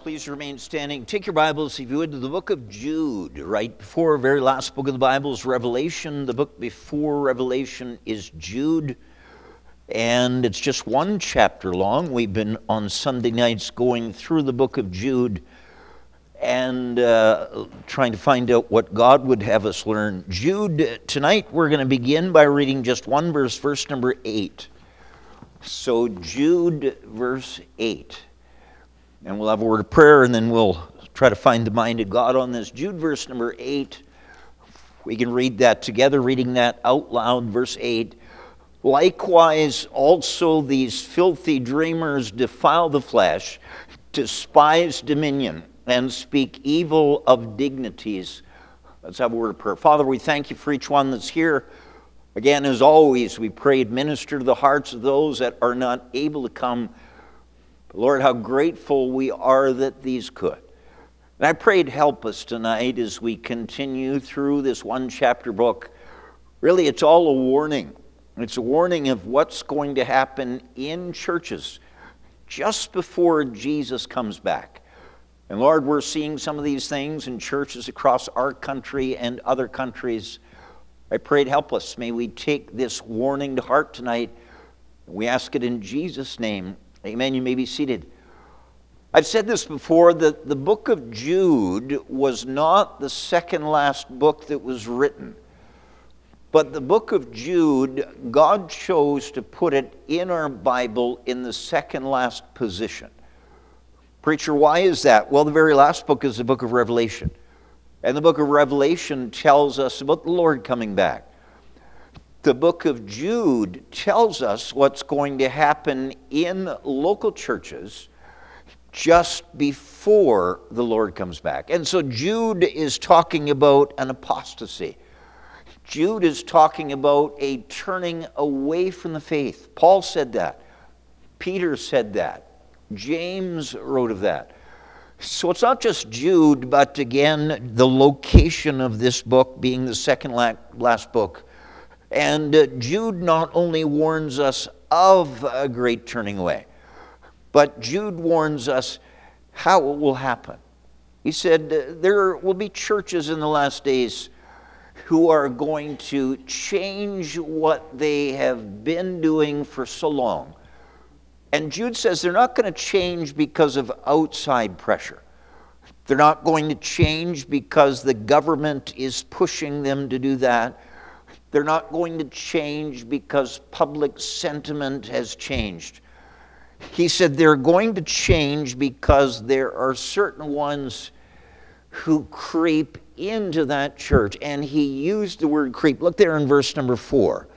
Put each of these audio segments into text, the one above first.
Please remain standing. Take your Bibles, if you would, to the book of Jude. Right before, very last book of the Bible is Revelation. The book before Revelation is Jude. And it's just one chapter long. We've been on Sunday nights going through the book of Jude and uh, trying to find out what God would have us learn. Jude, tonight we're going to begin by reading just one verse, verse number 8. So, Jude, verse 8. And we'll have a word of prayer and then we'll try to find the mind of God on this. Jude, verse number 8. We can read that together, reading that out loud. Verse 8. Likewise, also these filthy dreamers defile the flesh, despise dominion, and speak evil of dignities. Let's have a word of prayer. Father, we thank you for each one that's here. Again, as always, we pray, minister to the hearts of those that are not able to come Lord, how grateful we are that these could. And I prayed, help us tonight as we continue through this one chapter book. Really, it's all a warning. It's a warning of what's going to happen in churches just before Jesus comes back. And Lord, we're seeing some of these things in churches across our country and other countries. I prayed, help us. May we take this warning to heart tonight. We ask it in Jesus' name. Amen. You may be seated. I've said this before that the book of Jude was not the second last book that was written. But the book of Jude, God chose to put it in our Bible in the second last position. Preacher, why is that? Well, the very last book is the book of Revelation. And the book of Revelation tells us about the Lord coming back the book of Jude tells us what's going to happen in local churches just before the Lord comes back. And so Jude is talking about an apostasy. Jude is talking about a turning away from the faith. Paul said that. Peter said that. James wrote of that. So it's not just Jude, but again, the location of this book being the second last book and uh, Jude not only warns us of a great turning away, but Jude warns us how it will happen. He said, uh, There will be churches in the last days who are going to change what they have been doing for so long. And Jude says they're not going to change because of outside pressure. They're not going to change because the government is pushing them to do that. They're not going to change because public sentiment has changed. He said they're going to change because there are certain ones who creep into that church. And he used the word creep. Look there in verse number four.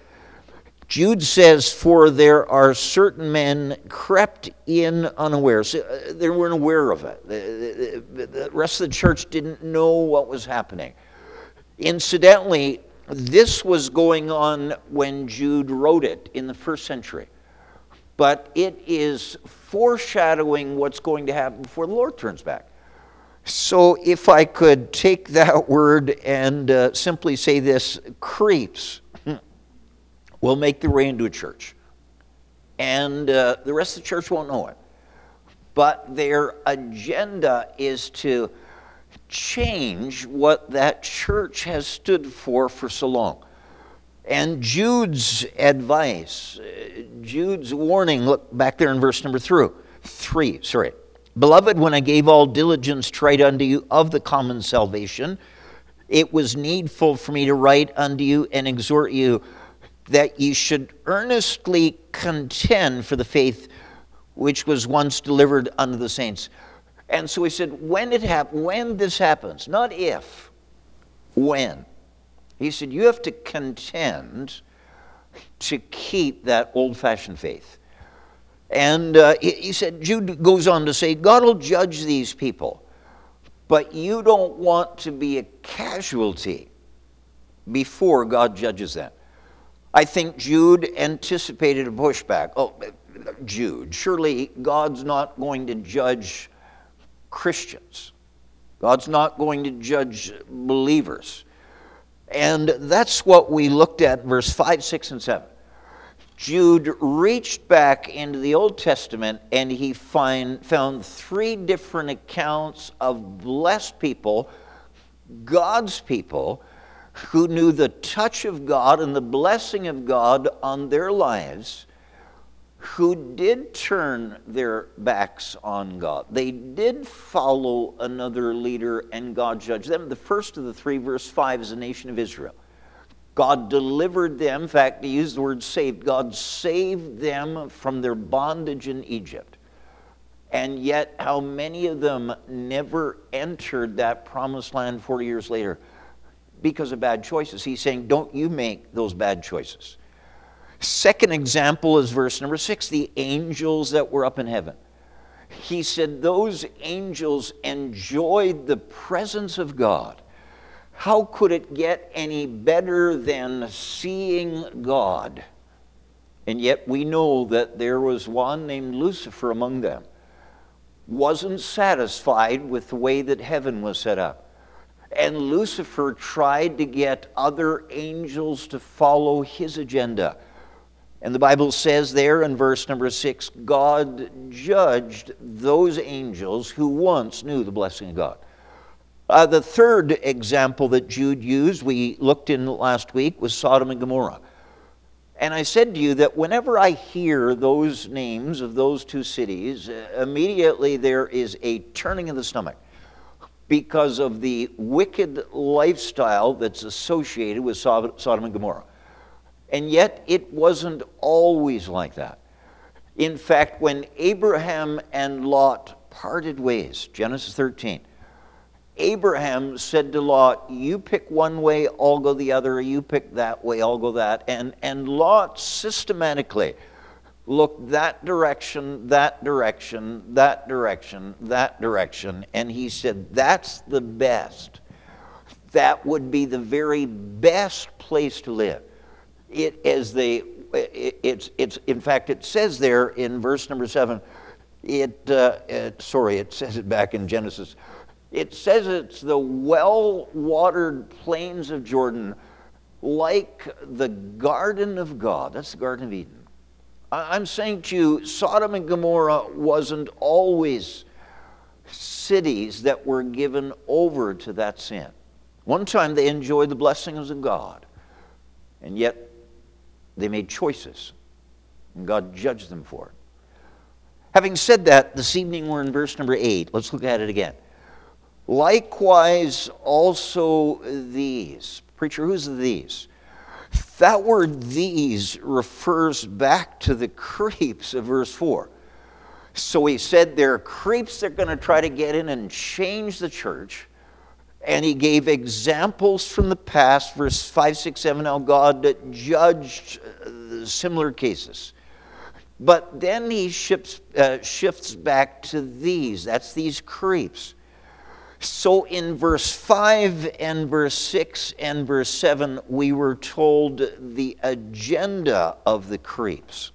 Jude says, For there are certain men crept in unaware. So uh, they weren't aware of it. The rest of the church didn't know what was happening. Incidentally, this was going on when Jude wrote it in the first century. But it is foreshadowing what's going to happen before the Lord turns back. So, if I could take that word and uh, simply say this creeps will make their way into a church. And uh, the rest of the church won't know it. But their agenda is to change what that church has stood for for so long. And Jude's advice, uh, Jude's warning, look back there in verse number three, three, sorry. Beloved, when I gave all diligence to write unto you of the common salvation, it was needful for me to write unto you and exhort you that ye should earnestly contend for the faith which was once delivered unto the saints. And so he said, when it hap- when this happens, not if, when. He said, you have to contend to keep that old fashioned faith. And uh, he, he said, Jude goes on to say, God will judge these people, but you don't want to be a casualty before God judges them. I think Jude anticipated a pushback. Oh, Jude, surely God's not going to judge Christians. God's not going to judge believers. And that's what we looked at verse 5, 6, and 7. Jude reached back into the Old Testament and he find, found three different accounts of blessed people, God's people, who knew the touch of God and the blessing of God on their lives, who did turn their backs on God. They did follow another leader and God judged them. The first of the three, verse 5, is the nation of Israel. God delivered them. In fact, he used the word saved. God saved them from their bondage in Egypt. And yet, how many of them never entered that promised land 40 years later because of bad choices? He's saying, Don't you make those bad choices. Second example is verse number six the angels that were up in heaven. He said, Those angels enjoyed the presence of God how could it get any better than seeing God? And yet we know that there was one named Lucifer among them. Wasn't satisfied with the way that heaven was set up. And Lucifer tried to get other angels to follow his agenda. And the Bible says there in verse number six God judged those angels who once knew the blessing of God. Uh, the third example that Jude used, we looked in last week, was Sodom and Gomorrah. And I said to you that whenever I hear those names of those two cities, uh, immediately there is a turning of the stomach because of the wicked lifestyle that's associated with Sodom and Gomorrah. And yet, it wasn't always like that. In fact, when Abraham and Lot parted ways, Genesis 13, Abraham said to Lot, You pick one way, I'll go the other, you pick that way, I'll go that. And, and Lot systematically looked that direction, that direction, that direction, that direction, and he said, That's the best. That would be the very best place to live. It as it, it's it's in fact it says there in verse number seven, it, uh, it sorry, it says it back in Genesis it says it's the well watered plains of Jordan, like the garden of God. That's the Garden of Eden. I'm saying to you, Sodom and Gomorrah wasn't always cities that were given over to that sin. One time they enjoyed the blessings of God, and yet they made choices, and God judged them for it. Having said that, this evening we're in verse number 8. Let's look at it again. Likewise, also these. Preacher, who's these? That word these refers back to the creeps of verse 4. So he said there are creeps that are going to try to get in and change the church. And he gave examples from the past, verse 5, 6, 7, how God judged uh, similar cases. But then he shifts, uh, shifts back to these. That's these creeps. So in verse 5 and verse 6 and verse 7, we were told the agenda of the creeps.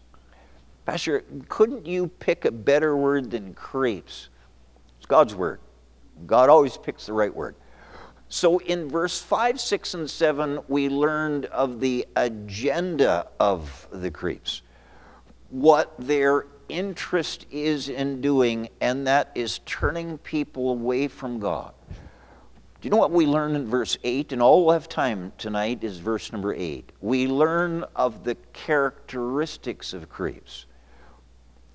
Pastor, couldn't you pick a better word than creeps? It's God's word. God always picks the right word. So in verse 5, 6, and 7, we learned of the agenda of the creeps, what their interest is in doing, and that is turning people away from God. Do you know what we learn in verse 8? And all we'll have time tonight is verse number 8. We learn of the characteristics of creeps,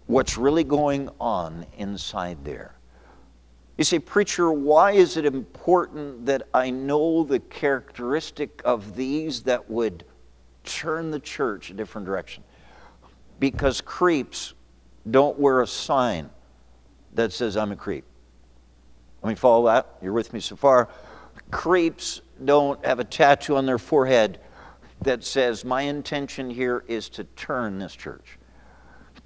what's really going on inside there. You say, Preacher, why is it important that I know the characteristic of these that would turn the church a different direction? Because creeps don't wear a sign that says, I'm a creep. Let me follow that. You're with me so far. Creeps don't have a tattoo on their forehead that says, My intention here is to turn this church.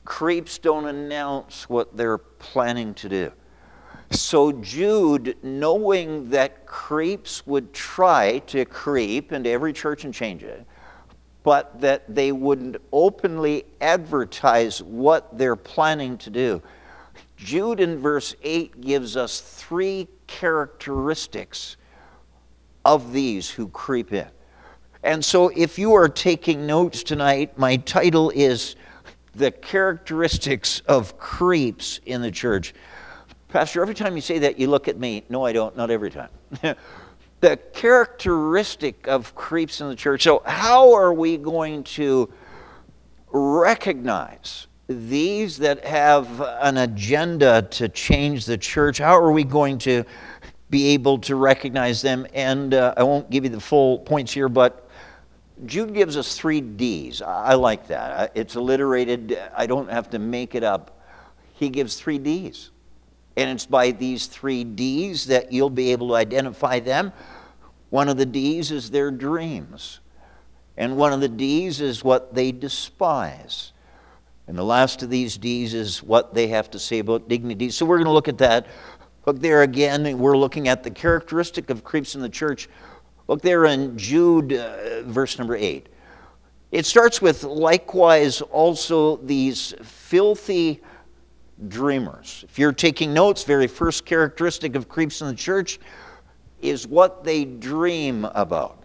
Creeps don't announce what they're planning to do. So, Jude, knowing that creeps would try to creep into every church and change it, but that they wouldn't openly advertise what they're planning to do. Jude in verse 8 gives us three characteristics of these who creep in. And so, if you are taking notes tonight, my title is The Characteristics of Creeps in the Church. Pastor, every time you say that, you look at me. No, I don't, not every time. the characteristic of creeps in the church. So, how are we going to recognize these that have an agenda to change the church? How are we going to be able to recognize them? And uh, I won't give you the full points here, but Jude gives us three D's. I like that. It's alliterated, I don't have to make it up. He gives three D's. And it's by these three D's that you'll be able to identify them. One of the D's is their dreams. And one of the D's is what they despise. And the last of these D's is what they have to say about dignity. So we're going to look at that. Look there again, we're looking at the characteristic of creeps in the church. Look there in Jude, uh, verse number 8. It starts with likewise also these filthy dreamers. If you're taking notes, very first characteristic of creeps in the church is what they dream about.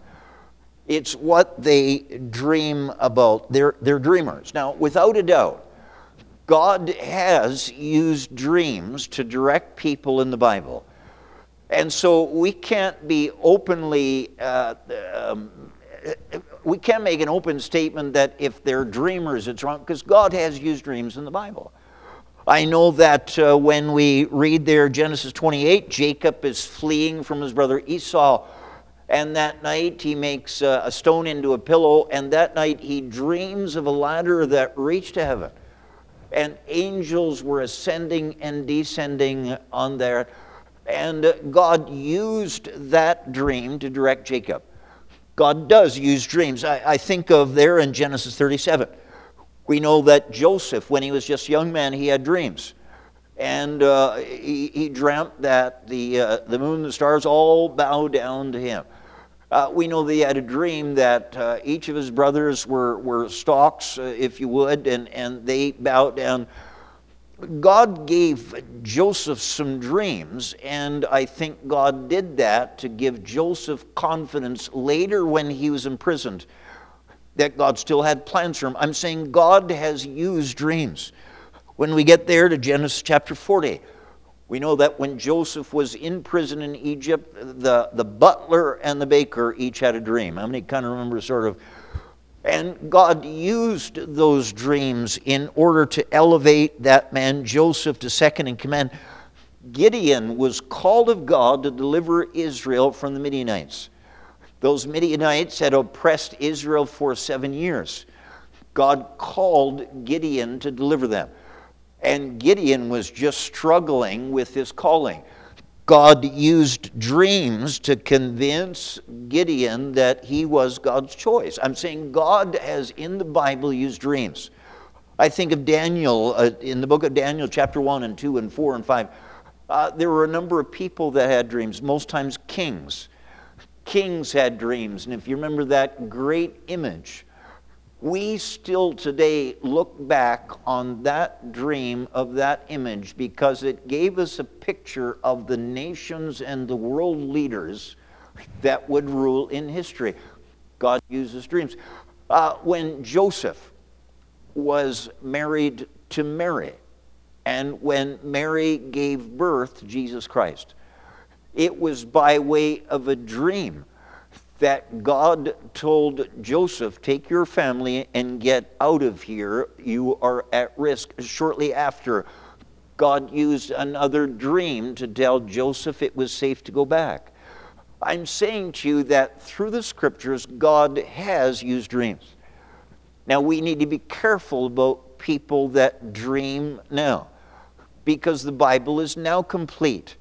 It's what they dream about. They're, they're dreamers. Now, without a doubt, God has used dreams to direct people in the Bible. And so we can't be openly, uh, um, we can't make an open statement that if they're dreamers, it's wrong, because God has used dreams in the Bible. I know that uh, when we read there Genesis 28, Jacob is fleeing from his brother Esau. And that night he makes uh, a stone into a pillow, and that night he dreams of a ladder that reached to heaven. And angels were ascending and descending on there. And God used that dream to direct Jacob. God does use dreams. I, I think of there in Genesis 37 we know that Joseph, when he was just a young man, he had dreams. And uh, he, he, dreamt that the, uh, the moon and the stars all bow down to him. Uh, we know that he had a dream that uh, each of his brothers were, were stalks, uh, if you would, and, and they bowed down. God gave Joseph some dreams, and I think God did that to give Joseph confidence later when he was imprisoned that God still had plans for him. I'm saying God has used dreams. When we get there to Genesis chapter 40, we know that when Joseph was in prison in Egypt, the, the butler and the baker each had a dream. How many kind of remember sort of? And God used those dreams in order to elevate that man, Joseph, to second in command. Gideon was called of God to deliver Israel from the Midianites. Those Midianites had oppressed Israel for seven years. God called Gideon to deliver them. And Gideon was just struggling with his calling. God used dreams to convince Gideon that he was God's choice. I'm saying God has in the Bible used dreams. I think of Daniel uh, in the book of Daniel, chapter 1 and 2 and 4 and 5. Uh, there were a number of people that had dreams, most times kings. Kings had dreams. And if you remember that great image, we still today look back on that dream of that image because it gave us a picture of the nations and the world leaders that would rule in history. God uses dreams. Uh, when Joseph was married to Mary, and when Mary gave birth to Jesus Christ, it was by way of a dream that God told Joseph, Take your family and get out of here. You are at risk. Shortly after, God used another dream to tell Joseph it was safe to go back. I'm saying to you that through the scriptures, God has used dreams. Now, we need to be careful about people that dream now because the Bible is now complete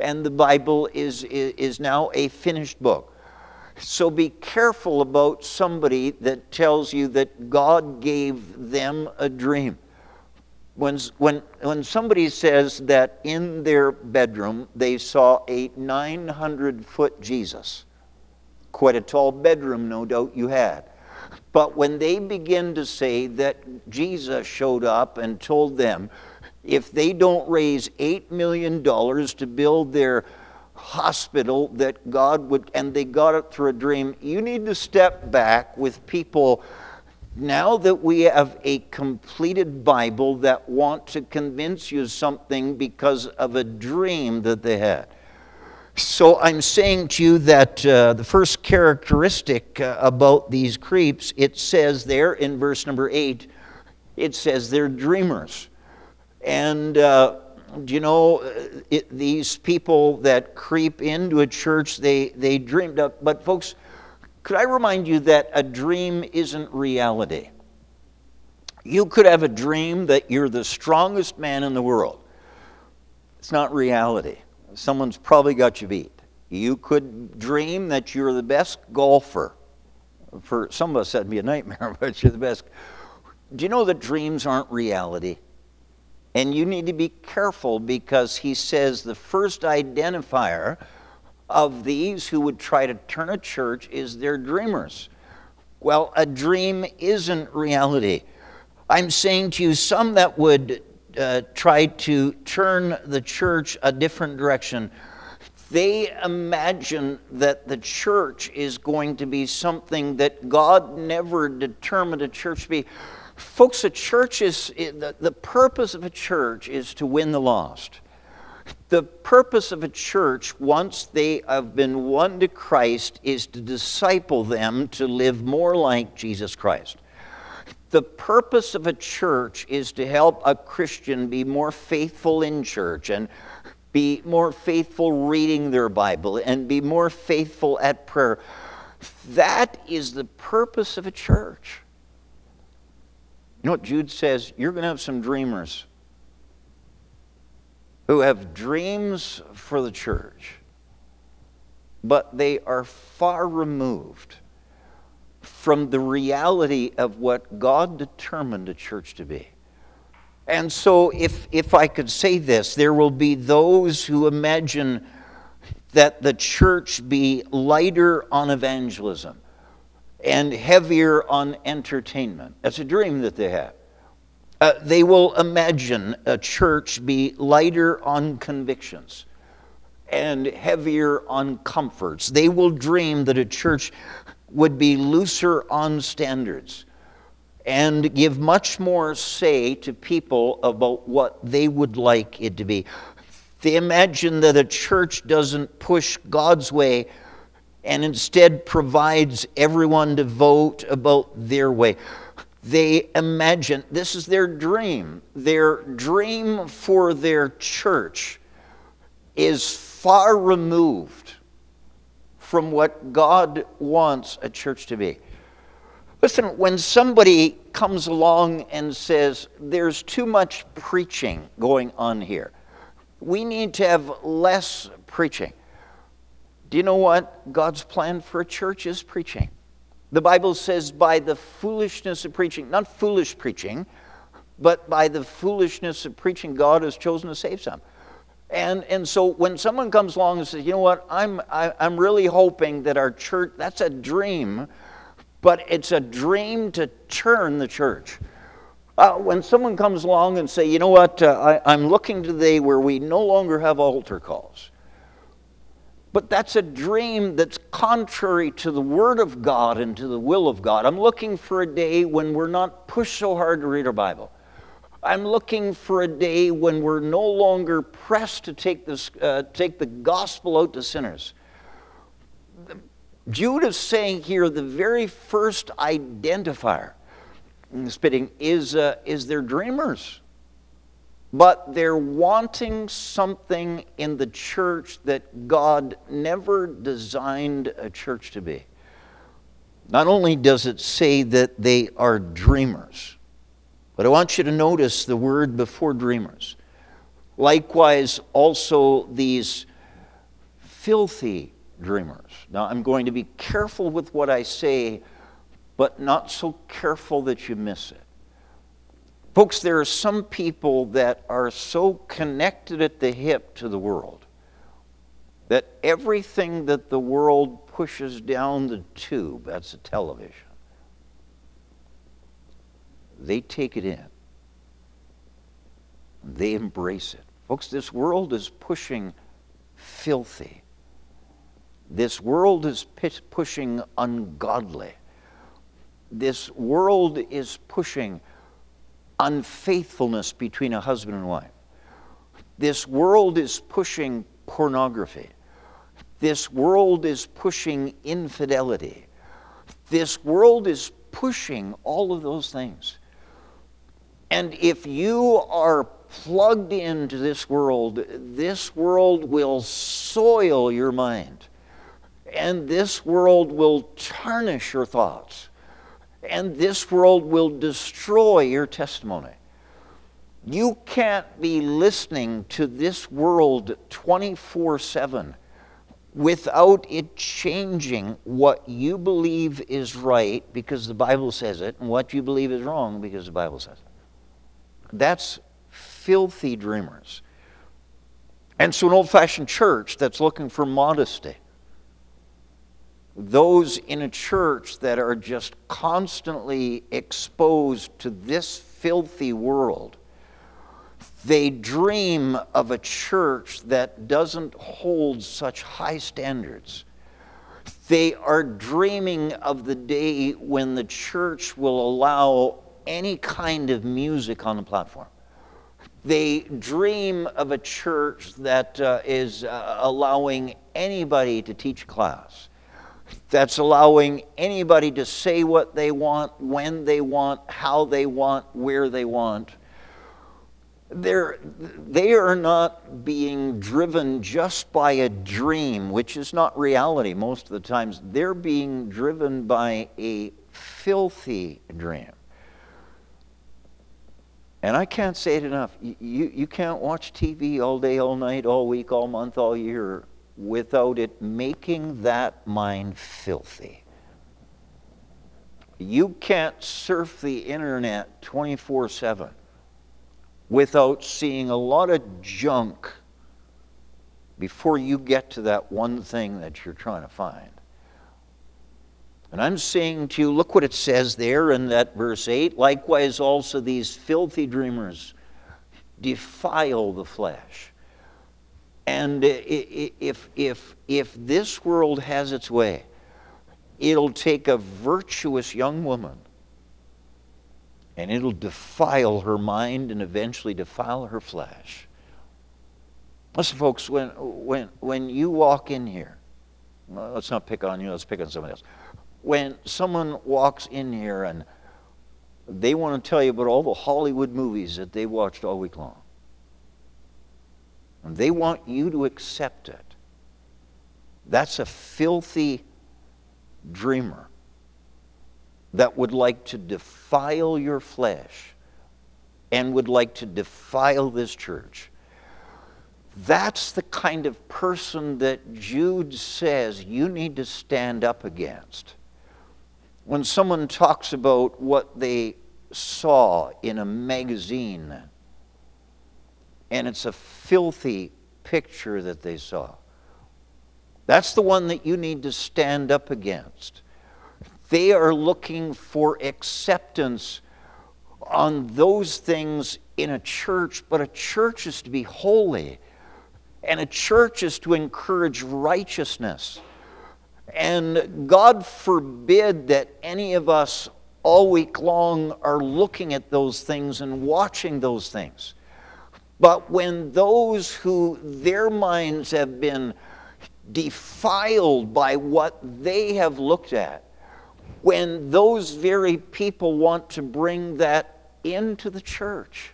and the Bible is, is now a finished book. So be careful about somebody that tells you that God gave them a dream. When, when, when somebody says that in their bedroom they saw a 900 foot Jesus, quite a tall bedroom, no doubt you had. But when they begin to say that Jesus showed up and told them if they don't raise $8 million to build their hospital that God would, and they got it through a dream. You need to step back with people now that we have a completed Bible that want to convince you something because of a dream that they had. So I'm saying to you that uh, the first characteristic uh, about these creeps, it says there in verse number eight, it says they're dreamers. And uh, do you know, uh, it, these people that creep into a church, they, they dreamed up. But folks, could I remind you that a dream isn't reality? You could have a dream that you're the strongest man in the world. It's not reality someone's probably got you beat. You could dream that you're the best golfer. For some of us, that'd be a nightmare, but you're the best. Do you know that dreams aren't reality? And you need to be careful because he says the first identifier of these who would try to turn a church is their dreamers. Well, a dream isn't reality. I'm saying to you, some that would uh, tried to turn the church a different direction. They imagine that the church is going to be something that God never determined a church to be. Folks, a church is, the, the purpose of a church is to win the lost. The purpose of a church, once they have been won to Christ, is to disciple them to live more like Jesus Christ. The purpose of a church is to help a Christian be more faithful in church and be more faithful reading their Bible and be more faithful at prayer. That is the purpose of a church. You know what Jude says? You're going to have some dreamers who have dreams for the church, but they are far removed from the reality of what God determined a church to be. And so, if, if I could say this, there will be those who imagine that the church be lighter on evangelism and heavier on entertainment. That's a dream that they have. Uh, they will imagine a church be lighter on convictions and heavier on comforts. They will dream that a church would be looser on standards and give much more say to people about what they would like it to be. They imagine that a church doesn't push God's way and instead provides everyone to vote about their way. They imagine, this is their dream. Their dream for their church is far removed from what God wants a church to be. Listen, when somebody comes along and says, there's too much preaching going on here, we need to have less preaching. Do you know what God's plan for a church is preaching? The Bible says, by the foolishness of preaching, not foolish preaching, but by the foolishness of preaching, God has chosen to save some. And, and so when someone comes along and says, you know what, I'm, I, am i am really hoping that our church, that's a dream, but it's a dream to turn the church. Uh, when someone comes along and say, you know what, uh, I, I'm looking today where we no longer have altar calls. But that's a dream that's contrary to the Word of God and to the will of God. I'm looking for a day when we're not pushed so hard to read our Bible. I'm looking for a day when we're no longer pressed to take, this, uh, take the gospel out to sinners. Jude is saying here the very first identifier spitting is, uh, is their dreamers. But they're wanting something in the church that God never designed a church to be. Not only does it say that they are dreamers, but I want you to notice the word before dreamers. Likewise, also these filthy dreamers. Now, I'm going to be careful with what I say, but not so careful that you miss it. Folks, there are some people that are so connected at the hip to the world that everything that the world pushes down the tube, that's a television, they take it in. They embrace it. Folks, this world is pushing filthy This world is pushing ungodly. This world is pushing unfaithfulness between a husband and wife. This world is pushing pornography. This world is pushing infidelity. This world is pushing all of those things. And if you are plugged into this world, this world will soil your mind. And this world will tarnish your thoughts. And this world will destroy your testimony. You can't be listening to this world 24 7 without it changing what you believe is right because the Bible says it and what you believe is wrong because the Bible says it. That's filthy dreamers. And so, an old fashioned church that's looking for modesty, those in a church that are just constantly exposed to this filthy world, they dream of a church that doesn't hold such high standards. They are dreaming of the day when the church will allow any kind of music on the platform. They dream of a church that uh, is uh, allowing anybody to teach class, that's allowing anybody to say what they want, when they want, how they want, where they want they're, they are not being driven just by a dream, which is not reality most of the times. They're being driven by a filthy dream. And I can't say it enough. You, you, you can't watch TV all day, all night, all week, all month, all year without it making that mind filthy. You can't surf the internet 24 7 without seeing a lot of junk before you get to that one thing that you're trying to find. And I'm saying to you, look what it says there in that verse 8. Likewise, also these filthy dreamers defile the flesh. And if, if, if this world has its way, it'll take a virtuous young woman and it'll defile her mind and eventually defile her flesh. Listen, folks, when, when, when you walk in here, let's not pick on you, let's pick on somebody else. When someone walks in here and they want to tell you about all the Hollywood movies that they watched all week long, and they want you to accept it, that's a filthy dreamer that would like to defile your flesh and would like to defile this church. That's the kind of person that Jude says you need to stand up against. When someone talks about what they saw in a magazine, and it's a filthy picture that they saw, that's the one that you need to stand up against. They are looking for acceptance on those things in a church, but a church is to be holy, and a church is to encourage righteousness. And God forbid that any of us all week long are looking at those things and watching those things. But when those who their minds have been defiled by what they have looked at, when those very people want to bring that into the church.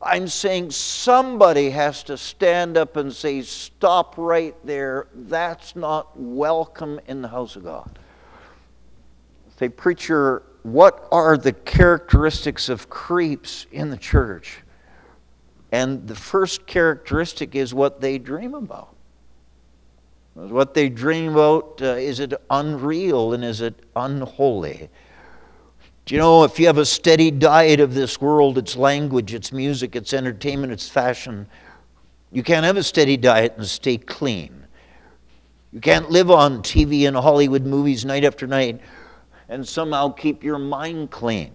I'm saying somebody has to stand up and say, Stop right there. That's not welcome in the house of God. Say, Preacher, what are the characteristics of creeps in the church? And the first characteristic is what they dream about. What they dream about, uh, is it unreal and is it unholy? Do you know if you have a steady diet of this world, its language, its music, its entertainment, its fashion, you can't have a steady diet and stay clean. You can't live on TV and Hollywood movies night after night and somehow keep your mind clean.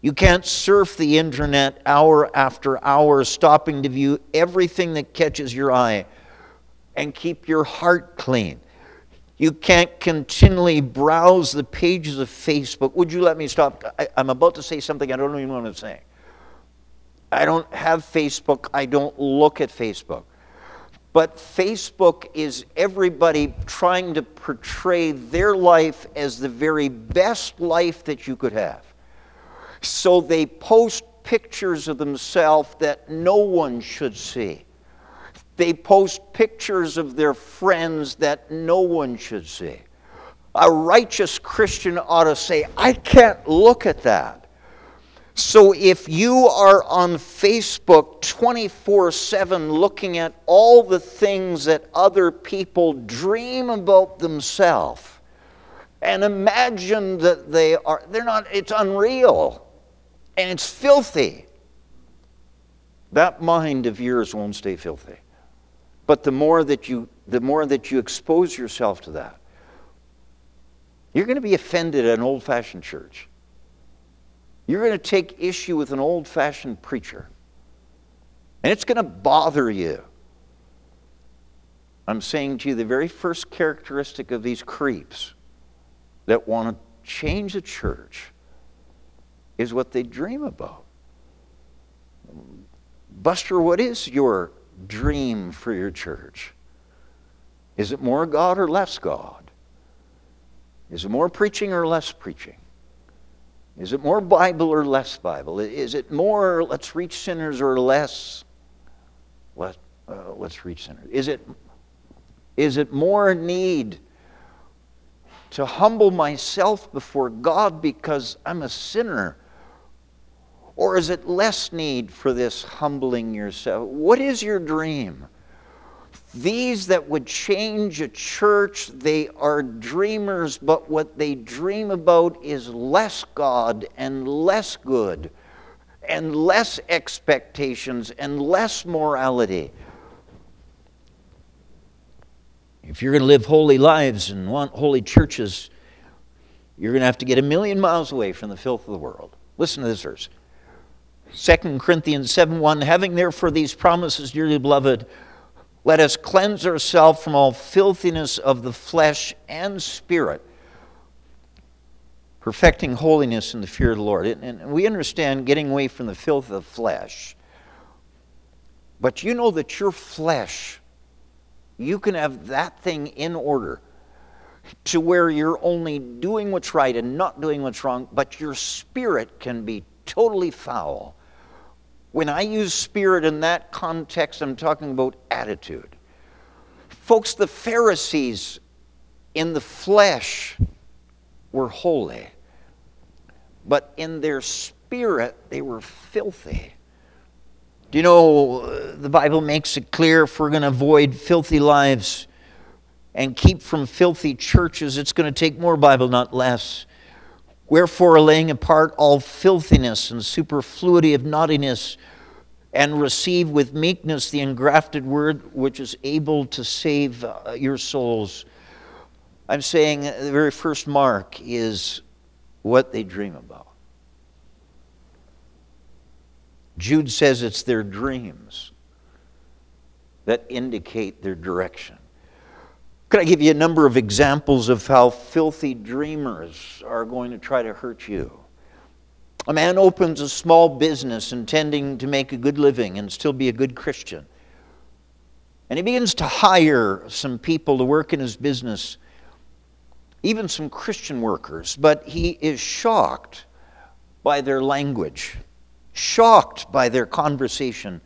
You can't surf the internet hour after hour, stopping to view everything that catches your eye and keep your heart clean. You can't continually browse the pages of Facebook. Would you let me stop? I, am about to say something I don't even want to say. I don't have Facebook. I don't look at Facebook. But Facebook is everybody trying to portray their life as the very best life that you could have. So they post pictures of themselves that no one should see. They post pictures of their friends that no one should see. A righteous Christian ought to say, I can't look at that. So if you are on Facebook 24 7 looking at all the things that other people dream about themselves, and imagine that they are, they're not, it's unreal and it's filthy. That mind of yours won't stay filthy. But the more that you, the more that you expose yourself to that, you're going to be offended at an old fashioned church. You're going to take issue with an old fashioned preacher. And it's going to bother you. I'm saying to you, the very first characteristic of these creeps that want to change the church is what they dream about. Buster, what is your dream for your church? Is it more God or less God? Is it more preaching or less preaching? Is it more Bible or less Bible? Is it more let's reach sinners or less let, uh, let's reach sinners? Is it, is it more need to humble myself before God because I'm a sinner? Or is it less need for this humbling yourself? What is your dream? These that would change a church, they are dreamers, but what they dream about is less God and less good and less expectations and less morality. If you're going to live holy lives and want holy churches, you're going to have to get a million miles away from the filth of the world. Listen to this verse. 2 Corinthians 7 1 Having therefore these promises, dearly beloved, let us cleanse ourselves from all filthiness of the flesh and spirit, perfecting holiness in the fear of the Lord. And we understand getting away from the filth of the flesh. But you know that your flesh, you can have that thing in order to where you're only doing what's right and not doing what's wrong, but your spirit can be totally foul. When I use spirit in that context, I'm talking about attitude. Folks, the Pharisees in the flesh were holy, but in their spirit, they were filthy. Do you know uh, the Bible makes it clear if we're going to avoid filthy lives and keep from filthy churches, it's going to take more Bible, not less. Wherefore, laying apart all filthiness and superfluity of naughtiness, and receive with meekness the engrafted word which is able to save uh, your souls. I'm saying the very first mark is what they dream about. Jude says it's their dreams that indicate their direction. Could I give you a number of examples of how filthy dreamers are going to try to hurt you? A man opens a small business intending to make a good living and still be a good Christian. And he begins to hire some people to work in his business, even some Christian workers, but he is shocked by their language, shocked by their conversation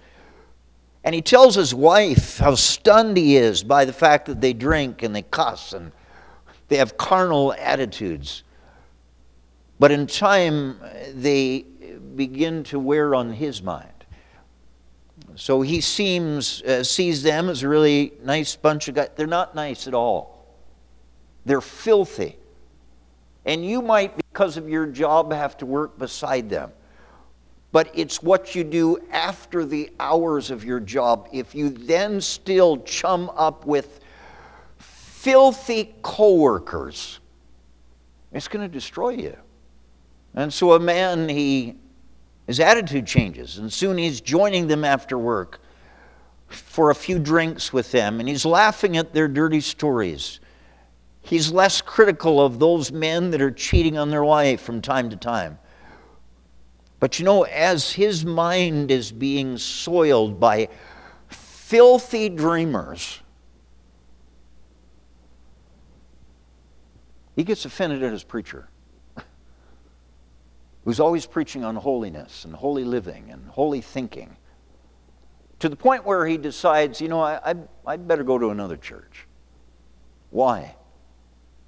and he tells his wife how stunned he is by the fact that they drink and they cuss and they have carnal attitudes. But in time, they begin to wear on his mind. So he seems, uh, sees them as a really nice bunch of guys. They're not nice at all, they're filthy. And you might, because of your job, have to work beside them but it's what you do after the hours of your job. If you then still chum up with filthy coworkers, it's going to destroy you. And so a man, he his attitude changes, and soon he's joining them after work for a few drinks with them, and he's laughing at their dirty stories. He's less critical of those men that are cheating on their wife from time to time. But you know, as his mind is being soiled by filthy dreamers, he gets offended at his preacher, who's always preaching on holiness and holy living and holy thinking, to the point where he decides, you know, I, would better go to another church. Why?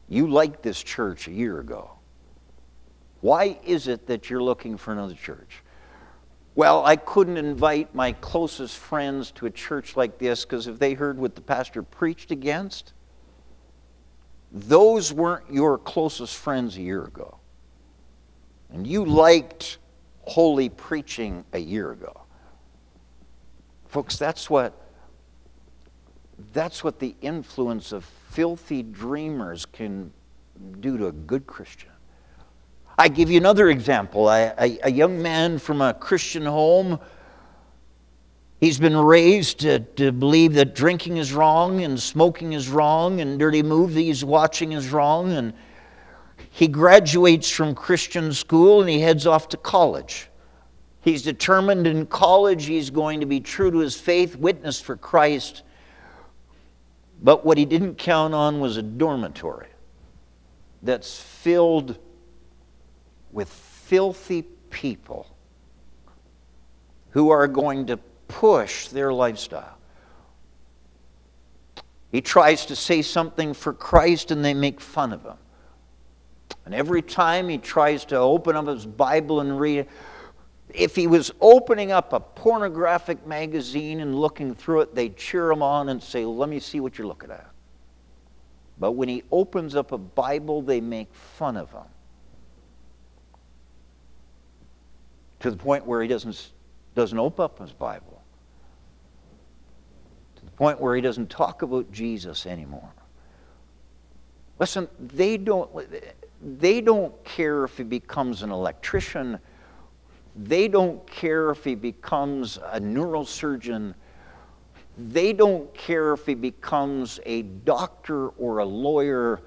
You liked this church a year ago. Why is it that you're looking for another church? Well, I couldn't invite my closest friends to a church like this because if they heard what the pastor preached against, those weren't your closest friends a year ago. And you liked holy preaching a year ago. Folks, that's what that's what the influence of filthy dreamers can do to a good Christian. I give you another example. A, a, a young man from a Christian home. He's been raised to, to believe that drinking is wrong and smoking is wrong and dirty movies watching is wrong. And he graduates from Christian school and he heads off to college. He's determined in college he's going to be true to his faith, witness for Christ. But what he didn't count on was a dormitory that's filled with filthy people who are going to push their lifestyle. He tries to say something for Christ and they make fun of him. And every time he tries to open up his Bible and read, if he was opening up a pornographic magazine and looking through it, they'd cheer him on and say, Let me see what you're looking at. But when he opens up a Bible, they make fun of him. To the point where he doesn't, doesn't open up his Bible. To the point where he doesn't talk about Jesus anymore. Listen, they don't, they don't care if he becomes an electrician they don't care if he becomes a neurosurgeon. They don't care if he becomes a doctor or a lawyer.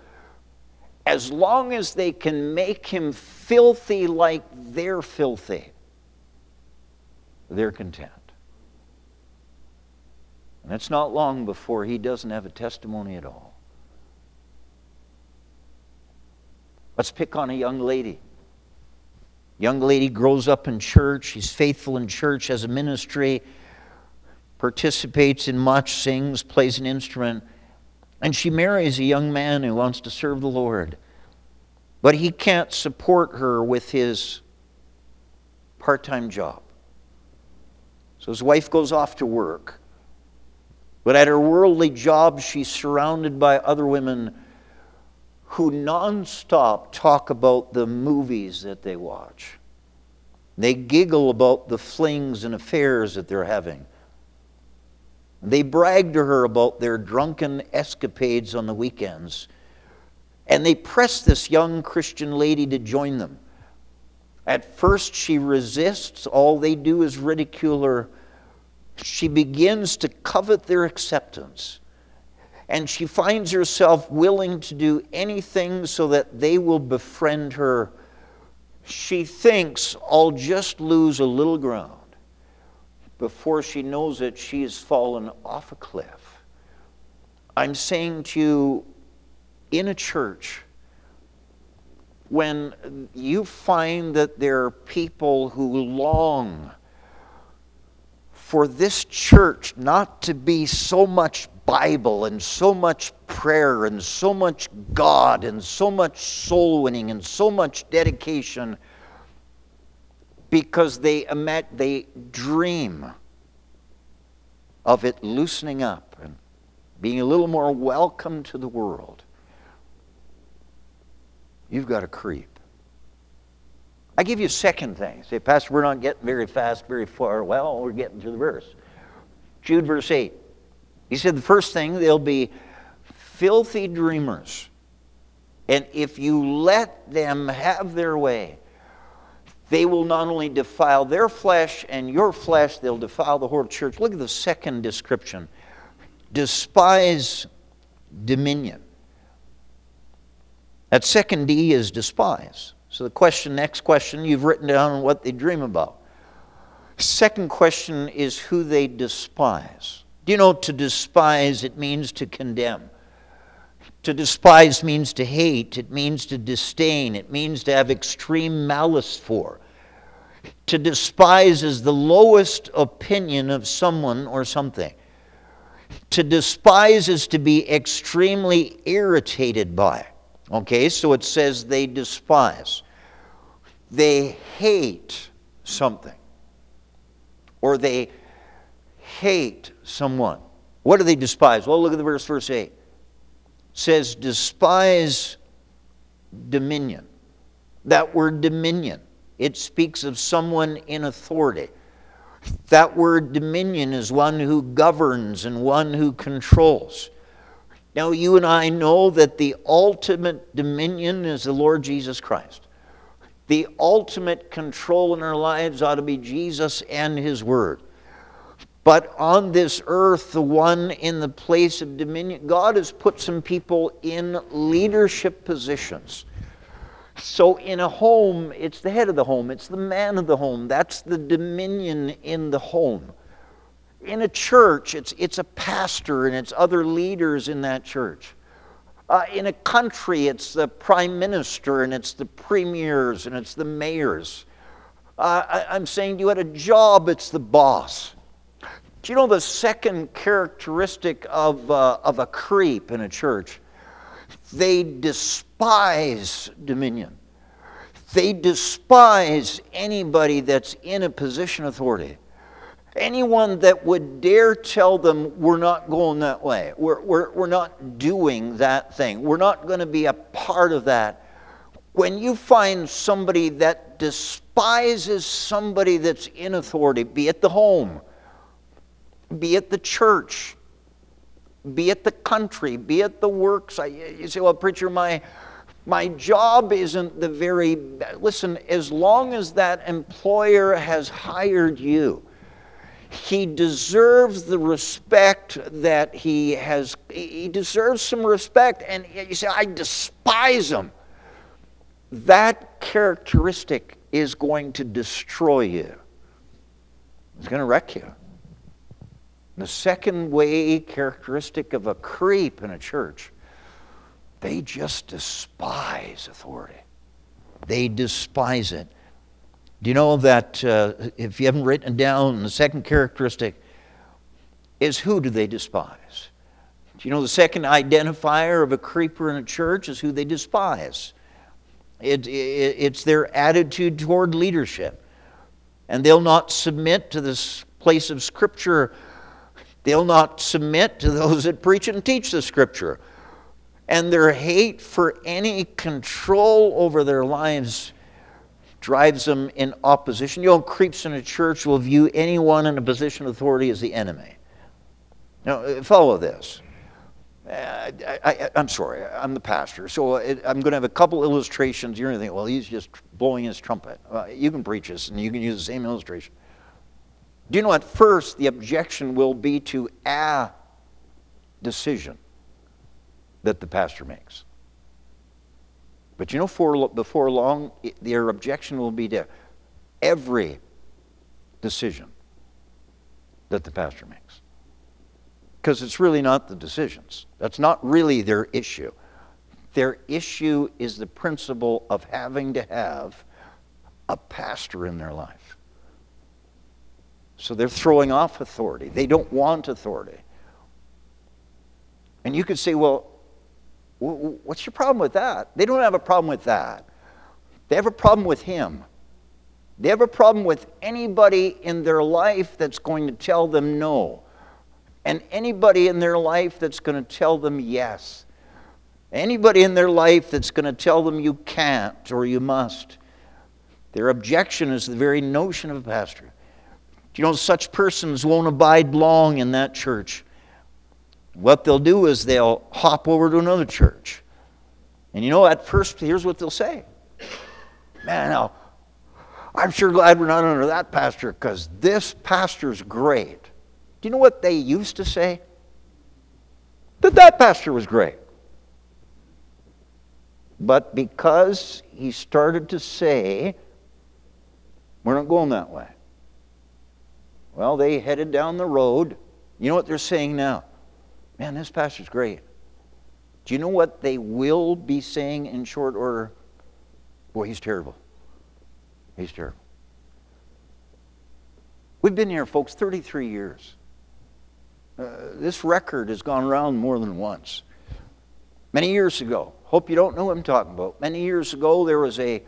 As long as they can make him filthy like they're filthy, they're content. And it's not long before he doesn't have a testimony at all. Let's pick on a young lady Young lady grows up in church. She's faithful in church, has a ministry, participates in much, sings, plays an instrument. And she marries a young man who wants to serve the Lord. But he can't support her with his part time job. So his wife goes off to work. But at her worldly job, she's surrounded by other women who nonstop talk about the movies that they watch. They giggle about the flings and affairs that they're having. They brag to her about their drunken escapades on the weekends. And they press this young Christian lady to join them. At first, she resists. All they do is ridicule her. She begins to covet their acceptance and she finds herself willing to do anything so that they will befriend her. She thinks, I'll just lose a little ground. Before she knows it, she has fallen off a cliff. I'm saying to you, in a church, when you find that there are people who long for this church not to be so much Bible and so much prayer and so much God and so much soul winning and so much dedication because they, they dream of it loosening up and being a little more welcome to the world. You've got to creep. I give you a second thing. Say, Pastor, we're not getting very fast, very far. Well, we're getting to the verse. Jude, verse 8. He said the first thing, they'll be filthy dreamers. And if you let them have their way, they will not only defile their flesh and your flesh, they'll defile the whole church. Look at the second description despise dominion. That second D is despise. So the question, next question, you've written down what they dream about. Second question is who they despise. Do you know to despise it means to condemn? To despise means to hate, it means to disdain, it means to have extreme malice for. To despise is the lowest opinion of someone or something. To despise is to be extremely irritated by. Okay, so it says they despise. They hate something. Or they hate someone. What do they despise? Well, look at the verse, verse 8. It says, despise dominion. That word dominion, it speaks of someone in authority. That word dominion is one who governs and one who controls. Now, you and I know that the ultimate dominion is the Lord Jesus Christ. The ultimate control in our lives ought to be Jesus and His Word. But on this earth, the one in the place of dominion, God has put some people in leadership positions. So, in a home, it's the head of the home, it's the man of the home. That's the dominion in the home in a church, it's, it's a pastor and it's other leaders in that church. Uh, in a country, it's the prime minister and it's the premiers and it's the mayors. Uh, I, am saying you at a job, it's the boss. Do you know the second characteristic of, uh, of a creep in a church? They despise dominion. They despise anybody that's in a position of authority anyone that would dare tell them we're not going that way, we're, we're, we're not doing that thing, we're not going to be a part of that. When you find somebody that despises somebody that's in authority, be it the home, be it the church, be it the country, be it the works. You say, well, preacher, my, my job isn't the very, listen, as long as that employer has hired you, he deserves the respect that he has. He deserves some respect, and you say, I despise him. That characteristic is going to destroy you, it's going to wreck you. The second way characteristic of a creep in a church, they just despise authority. They despise it. Do you know that uh, if you haven't written down, the second characteristic is who do they despise? Do you know the second identifier of a creeper in a church is who they despise? It, it, it's their attitude toward leadership. And they'll not submit to this place of Scripture. They'll not submit to those that preach and teach the Scripture. And their hate for any control over their lives drives them in opposition. You know, creeps in a church will view anyone in a position of authority as the enemy. Now, uh, follow this. Uh, I, am sorry, I'm the pastor, so I'm going to have a couple illustrations. You're going to think, well, he's just blowing his trumpet. Uh, you can preach this, and you can use the same illustration. Do you know at first the objection will be to a decision that the pastor makes? But you know, for, before long, their objection will be to every decision that the pastor makes. Because it's really not the decisions, that's not really their issue. Their issue is the principle of having to have a pastor in their life. So they're throwing off authority. They don't want authority. And you could say, well, What's your problem with that? They don't have a problem with that. They have a problem with him. They have a problem with anybody in their life that's going to tell them no, and anybody in their life that's going to tell them yes. Anybody in their life that's going to tell them you can't or you must. Their objection is the very notion of a pastor. You know, such persons won't abide long in that church what they'll do is they'll hop over to another church. And you know, at first, here's what they'll say Man, now, I'm sure glad we're not under that pastor because this pastor's great. Do you know what they used to say? That that pastor was great. But because he started to say, we're not going that way. Well, they headed down the road. You know what they're saying now? Man, this pastor's great. Do you know what they will be saying in short order? Boy, he's terrible. He's terrible. We've been here, folks, 33 years. Uh, this record has gone around more than once. Many years ago, hope you don't know what I'm talking about. Many years ago, there was a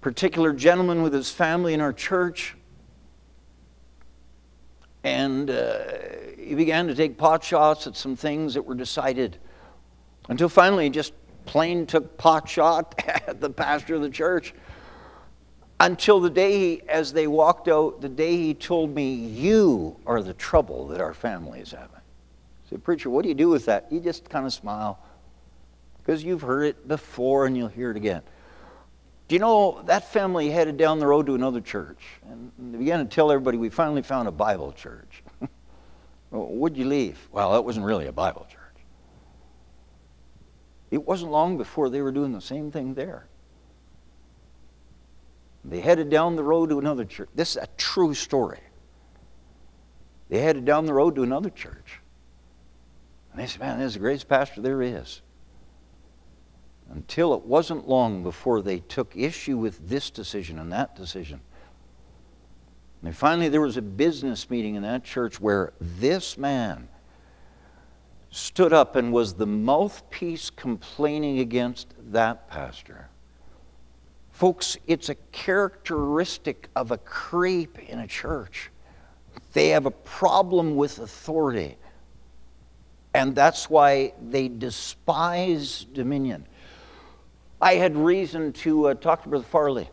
particular gentleman with his family in our church, and uh, he began to take pot shots at some things that were decided until finally he just plain took pot shot at the pastor of the church until the day he, as they walked out, the day he told me, You are the trouble that our family is having. I said, Preacher, what do you do with that? You just kind of smile because you've heard it before and you'll hear it again. Do you know that family headed down the road to another church and they began to tell everybody, We finally found a Bible church. well, would you leave? Well, that wasn't really a Bible church. It wasn't long before they were doing the same thing there. They headed down the road to another church. This is a true story. They headed down the road to another church. And they said, Man, this is the greatest pastor there is. Until it wasn't long before they took issue with this decision and that decision. And finally, there was a business meeting in that church where this man stood up and was the mouthpiece complaining against that pastor. Folks, it's a characteristic of a creep in a church. They have a problem with authority. And that's why they despise dominion. I had reason to uh, talk to Brother Farley.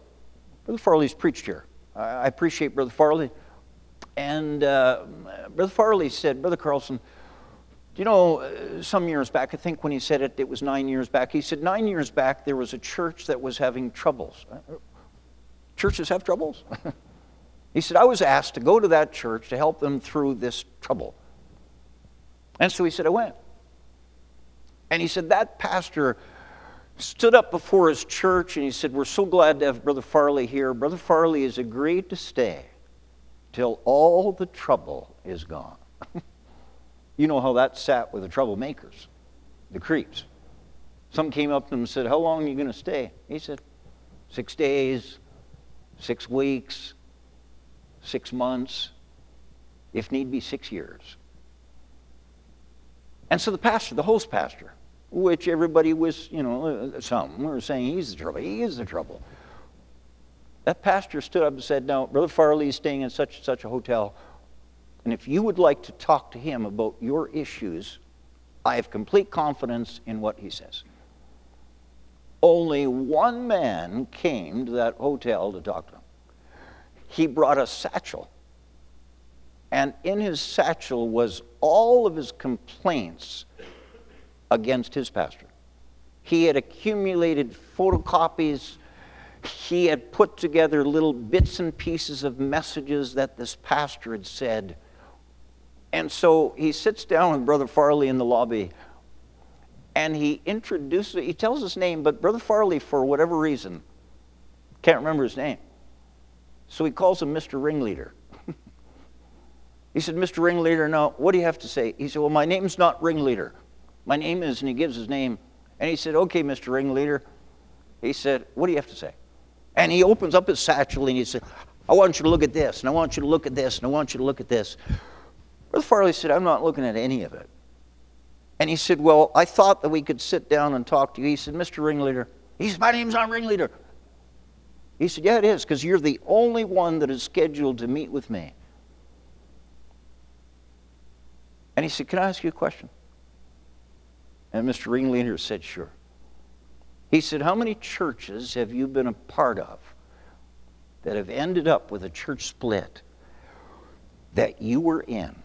Brother Farley's preached here. I appreciate Brother Farley. And uh, Brother Farley said, Brother Carlson, you know, uh, some years back, I think when he said it, it was nine years back, he said, nine years back, there was a church that was having troubles. Uh, churches have troubles? he said, I was asked to go to that church to help them through this trouble. And so he said, I went. And he said, that pastor stood up before his church and he said, We're so glad to have Brother Farley here. Brother Farley has agreed to stay till all the trouble is gone. You know how that sat with the troublemakers, the creeps. Some came up to him and said, How long are you going to stay? He said, Six days, six weeks, six months, if need be, six years. And so the pastor, the host pastor, which everybody was, you know, some were saying he's the trouble, he is the trouble. That pastor stood up and said, No, Brother Farley is staying in such and such a hotel. And if you would like to talk to him about your issues, I have complete confidence in what he says. Only one man came to that hotel to talk to him. He brought a satchel. And in his satchel was all of his complaints against his pastor. He had accumulated photocopies he had put together little bits and pieces of messages that this pastor had said and so he sits down with Brother Farley in the lobby and he introduces, he tells his name, but Brother Farley, for whatever reason, can't remember his name. So he calls him Mr. Ringleader. he said, Mr. Ringleader, now, what do you have to say? He said, Well, my name's not Ringleader. My name is, and he gives his name. And he said, Okay, Mr. Ringleader. He said, What do you have to say? And he opens up his satchel and he said, I want you to look at this, and I want you to look at this, and I want you to look at this. Brother Farley said, I'm not looking at any of it. And he said, Well, I thought that we could sit down and talk to you. He said, Mr. Ringleader, he said, My name's not Ringleader. He said, Yeah, it is, because you're the only one that is scheduled to meet with me. And he said, Can I ask you a question? And Mr. Ringleader said, Sure. He said, How many churches have you been a part of that have ended up with a church split that you were in?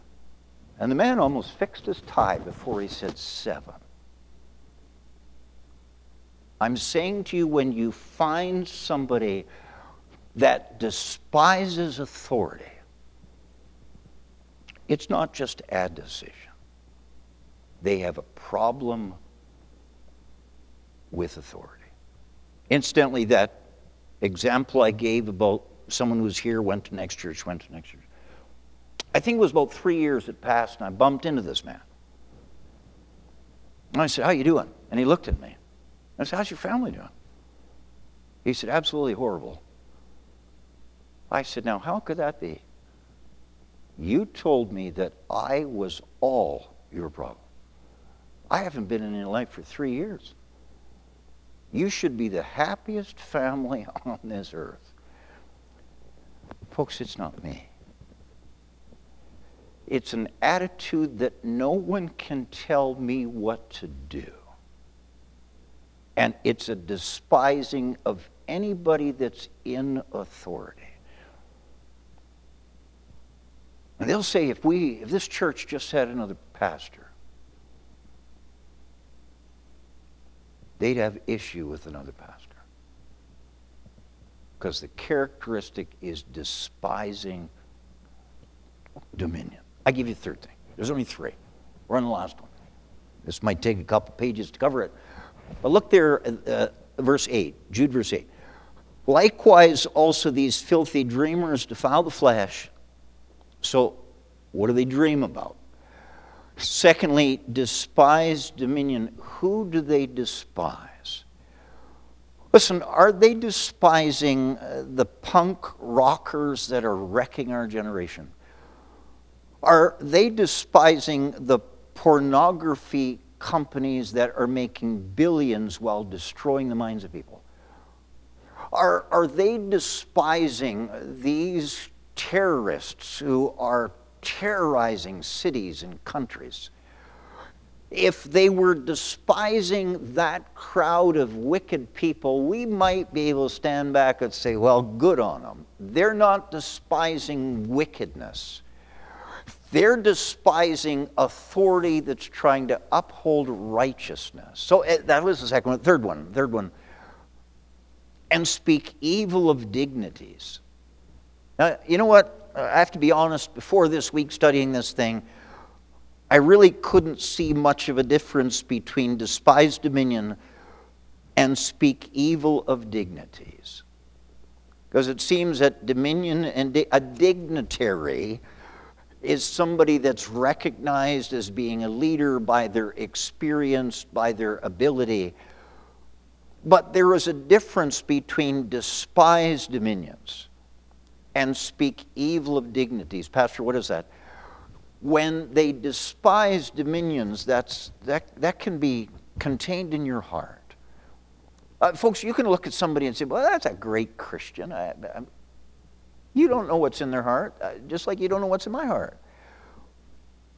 And the man almost fixed his tie before he said seven. I'm saying to you, when you find somebody that despises authority, it's not just a decision. They have a problem with authority. Incidentally, that example I gave about someone who was here, went to next church, went to next church. I think it was about three years had passed, and I bumped into this man. And I said, How you doing? And he looked at me. I said, How's your family doing? He said, Absolutely horrible. I said, Now, how could that be? You told me that I was all your problem. I haven't been in your life for three years. You should be the happiest family on this earth. Folks, it's not me. It's an attitude that no one can tell me what to do. And it's a despising of anybody that's in authority. And they'll say if we if this church just had another pastor, they'd have issue with another pastor. Because the characteristic is despising dominion. I give you the third thing. There's only three. We're on the last one. This might take a couple pages to cover it. But look there, uh, verse 8, Jude verse 8. Likewise, also these filthy dreamers defile the flesh. So, what do they dream about? Secondly, despise dominion. Who do they despise? Listen, are they despising uh, the punk rockers that are wrecking our generation? Are they despising the pornography companies that are making billions while destroying the minds of people? Are, are they despising these terrorists who are terrorizing cities and countries? If they were despising that crowd of wicked people, we might be able to stand back and say, well, good on them. They're not despising wickedness. They're despising authority that's trying to uphold righteousness. So eh, that was the second one. Third one. Third one. And speak evil of dignities. Now, you know what? I have to be honest, before this week studying this thing, I really couldn't see much of a difference between despise dominion and speak evil of dignities. Because it seems that dominion and a dignitary is somebody that's recognized as being a leader by their experience, by their ability. But there is a difference between despised dominions and speak evil of dignities. Pastor, what is that? When they despise dominions, that's, that, that can be contained in your heart. Uh, folks, you can look at somebody and say, well, that's a great Christian. I, I, you don't know what's in their heart, uh, just like you don't know what's in my heart.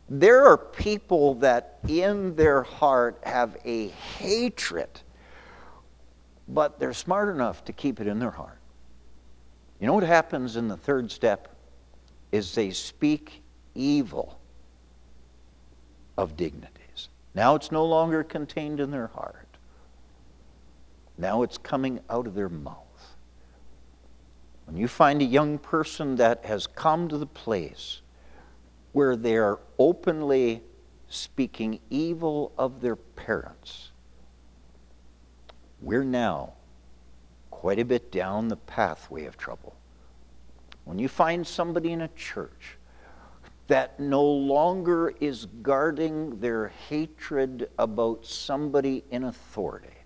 There are people that in their heart have a hatred, but they're smart enough to keep it in their heart. You know what happens in the third step? Is they speak evil of dignities. Now it's no longer contained in their heart. Now it's coming out of their mouth. When you find a young person that has come to the place where they are openly speaking evil of their parents, we're now quite a bit down the pathway of trouble. When you find somebody in a church that no longer is guarding their hatred about somebody in authority,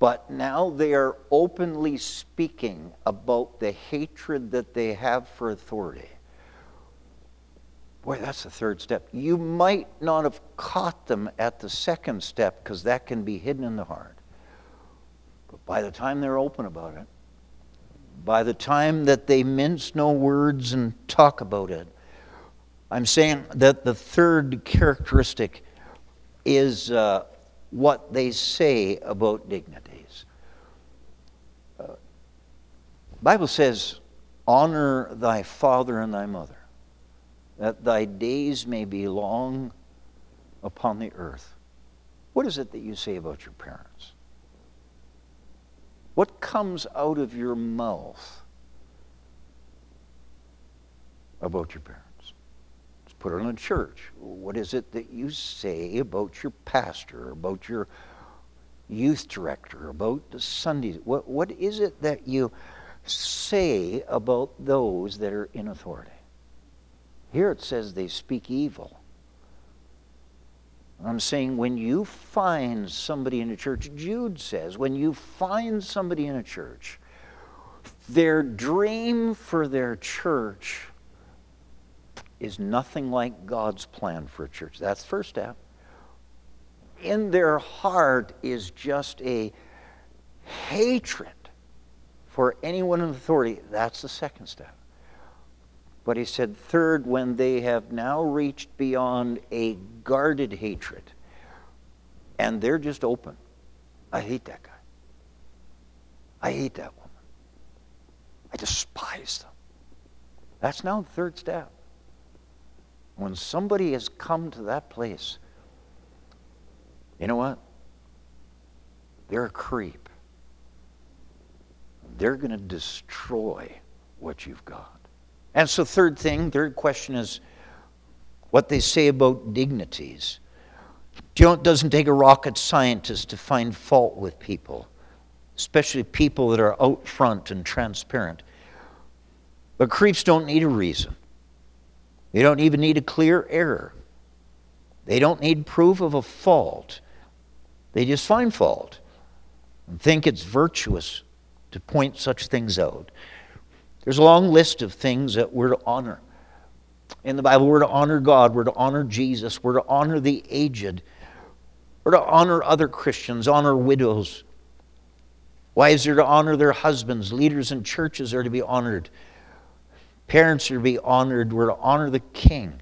but now they are openly speaking about the hatred that they have for authority. Boy, that's the third step. You might not have caught them at the second step because that can be hidden in the heart. By the time they're open about it, by the time that they mince no words and talk about it, I'm saying that the third characteristic is uh, what they say about dignities. Uh, Bible says, honor thy father and thy mother, that thy days may be long upon the earth. What is it that you say about your parents? What comes out of your mouth about your parents? Let's put it on a church. What is it that you say about your pastor, about your youth director, about the Sunday? What, what is it that you say about those that are in authority? Here it says they speak evil. I'm saying when you find somebody in a church, Jude says, when you find somebody in a church, their dream for their church is nothing like God's plan for a church. That's the first step. In their heart is just a hatred for anyone in authority. That's the second step. But he said, third, when they have now reached beyond a guarded hatred, and they're just open. I hate that guy. I hate that woman. I despise them. That's now the third step. When somebody has come to that place, you know what? They're a creep. They're going to destroy what you've got. And so, third thing, third question is what they say about dignities. You know, it doesn't take a rocket scientist to find fault with people, especially people that are out front and transparent. But creeps don't need a reason. They don't even need a clear error. They don't need proof of a fault. They just find fault and think it's virtuous to point such things out. There's a long list of things that we're to honor. In the Bible, we're to honor God, we're to honor Jesus, we're to honor the aged, we're to honor other Christians, honor widows. Wives are to honor their husbands, leaders in churches are to be honored. Parents are to be honored. We're to honor the king.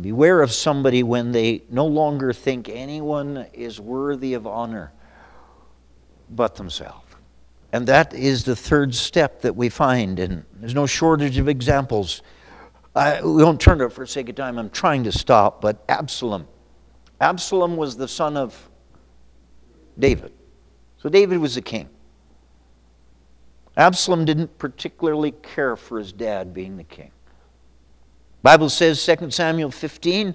Beware of somebody when they no longer think anyone is worthy of honor but themselves. And that is the third step that we find, and there's no shortage of examples. I, we won't turn to it for sake of time. I'm trying to stop, but Absalom. Absalom was the son of David. So David was the king. Absalom didn't particularly care for his dad being the king. Bible says 2 Samuel 15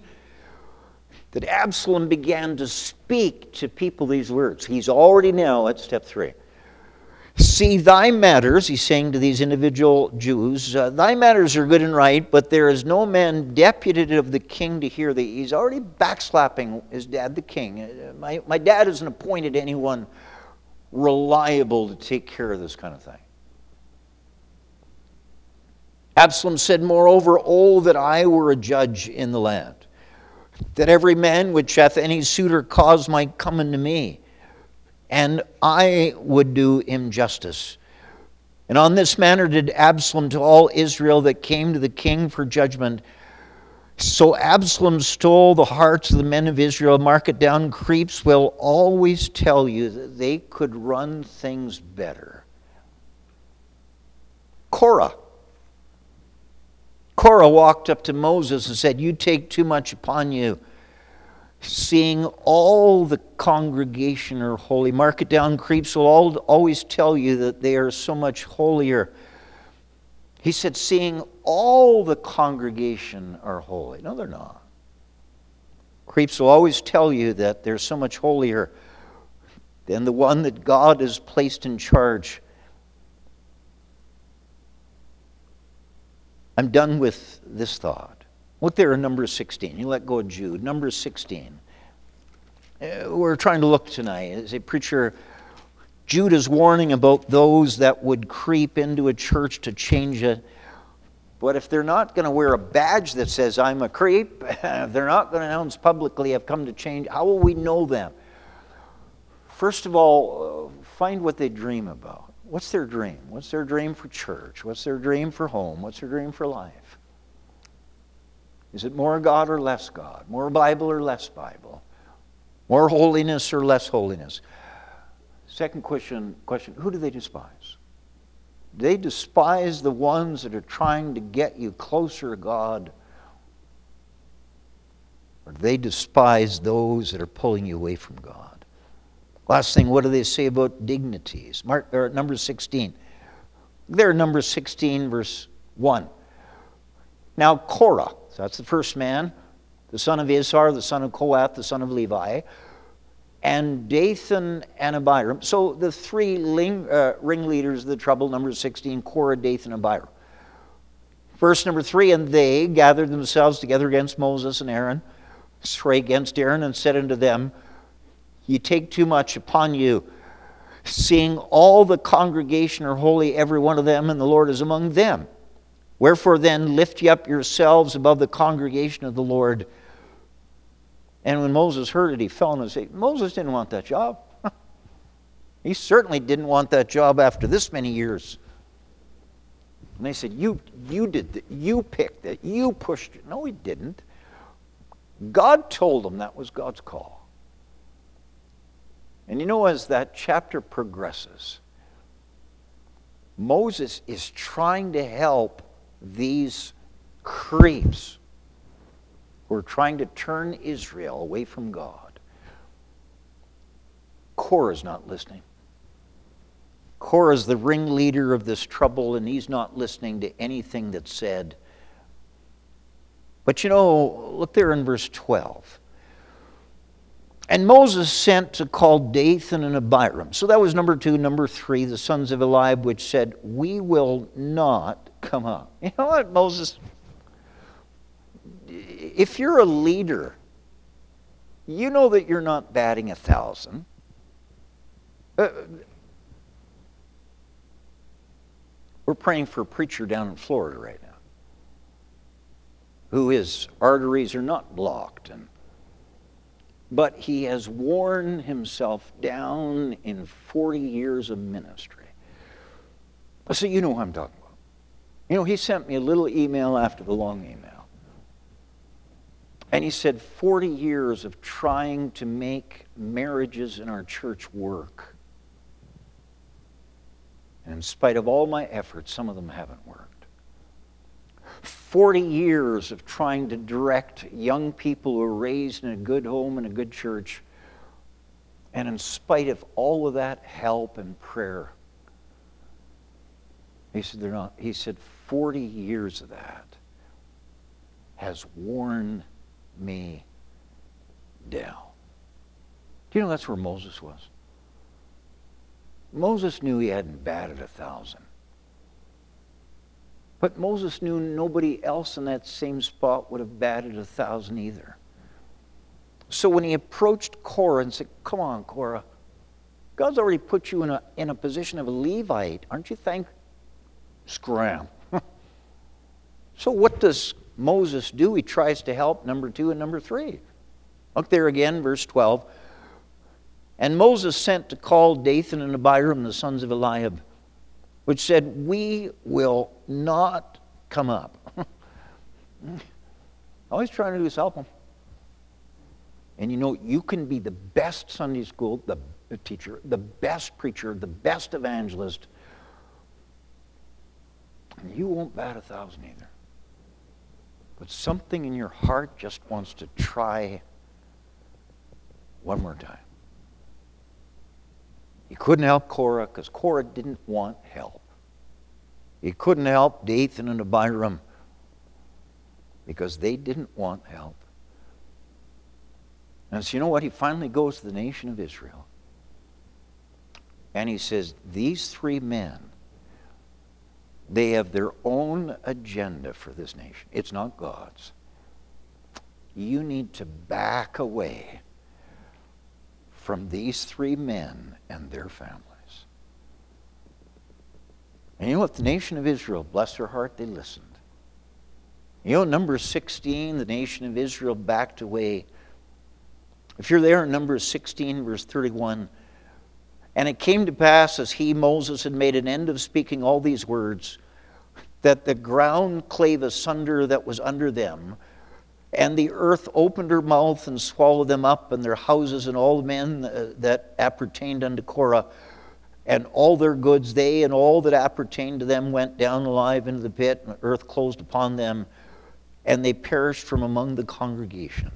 that Absalom began to speak to people these words. He's already now at step 3. See, thy matters, he's saying to these individual Jews, uh, thy matters are good and right, but there is no man deputed of the king to hear thee. He's already backslapping his dad, the king. Uh, my, my dad isn't appointed anyone reliable to take care of this kind of thing. Absalom said, Moreover, Oh, that I were a judge in the land, that every man which hath any suitor cause might come unto me, and I would do him justice. And on this manner did Absalom to all Israel that came to the king for judgment. So Absalom stole the hearts of the men of Israel. Mark it down. Creeps will always tell you that they could run things better. Korah Korah walked up to Moses and said, You take too much upon you. Seeing all the congregation are holy. Mark it down, creeps will always tell you that they are so much holier. He said, Seeing all the congregation are holy. No, they're not. Creeps will always tell you that they're so much holier than the one that God has placed in charge I'm done with this thought. Look there in number 16. You let go of Jude. Number 16. Uh, we're trying to look tonight. As a preacher, Jude is warning about those that would creep into a church to change it. But if they're not going to wear a badge that says, I'm a creep, if they're not going to announce publicly, I've come to change, how will we know them? First of all, uh, find what they dream about. What's their dream? What's their dream for church? What's their dream for home? What's their dream for life? Is it more God or less God? More Bible or less Bible? More holiness or less holiness? Second question, question who do they despise? They despise the ones that are trying to get you closer to God, or they despise those that are pulling you away from God. Last thing, what do they say about dignities? Mark, or number 16. There, number 16, verse 1. Now, Korah, so that's the first man, the son of Izhar, the son of Kohath, the son of Levi, and Dathan and Abiram. So the three ling, uh, ringleaders of the trouble, number 16, Korah, Dathan, and Abiram. Verse number 3 And they gathered themselves together against Moses and Aaron, spray against Aaron, and said unto them, Ye take too much upon you, seeing all the congregation are holy, every one of them, and the Lord is among them. Wherefore then lift ye up yourselves above the congregation of the Lord and when Moses heard it, he fell on his face. Moses didn't want that job. he certainly didn't want that job after this many years. And they said, You, you did that. You picked it. You pushed it. No, he didn't. God told him that was God's call. And you know, as that chapter progresses, Moses is trying to help these creeps who are trying to turn Israel away from God. Korah is not listening. Korah is the ringleader of this trouble, and he's not listening to anything that's said. But you know, look there in verse 12. And Moses sent to call Dathan and Abiram. So that was number two. Number three, the sons of Eliab, which said, We will not come up. You know what, Moses? if you're a leader, you know that you're not batting a thousand. Uh, we're praying for a preacher down in Florida right now who his arteries are not blocked and but he has worn himself down in 40 years of ministry. I So you know what I'm talking about. You know, he sent me a little email after the long email. And he said, 40 years of trying to make marriages in our church work. And in spite of all my efforts, some of them haven't worked. 40 years of trying to direct young people who are raised in a good home and a good church. And in spite of all of that help and prayer, he said, they're not, he said 40 years of that has worn me down. Do you know that's where Moses was? Moses knew he hadn't batted a thousand. But Moses knew nobody else in that same spot would have batted a thousand either. So when he approached Korah and said, Come on, Korah, God's already put you in a, in a position of a Levite. Aren't you thankful? Scram. so what does Moses do? He tries to help, number two and number three. Look there again, verse 12. And Moses sent to call Dathan and Abiram, the sons of Eliab, which said, We will not come up. All he's trying to do is help them. And you know, you can be the best Sunday school the teacher, the best preacher, the best evangelist, and you won't bat a thousand either but something in your heart just wants to try one more time. He couldn't help Korah because Korah didn't want help. He couldn't help Dathan and Abiram because they didn't want help. And so you know what? He finally goes to the nation of Israel. And he says, These three men they have their own agenda for this nation. It's not God's. You need to back away from these three men and their families. And you know what? The nation of Israel, bless their heart, they listened. You know, number 16, the nation of Israel backed away. If you're there in Numbers 16, verse 31, and it came to pass as he, Moses, had made an end of speaking all these words, that the ground clave asunder that was under them, and the earth opened her mouth and swallowed them up, and their houses and all the men uh, that appertained unto Korah, and all their goods, they and all that appertained to them went down alive into the pit, and the earth closed upon them, and they perished from among the congregation.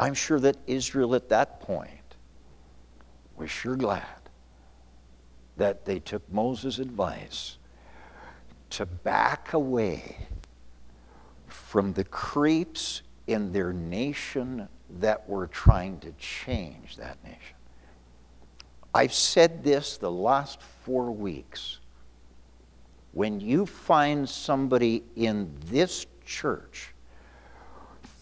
I'm sure that Israel at that point was sure glad that they took Moses' advice to back away from the creeps in their nation that we're trying to change that nation. I've said this the last four weeks. When you find somebody in this church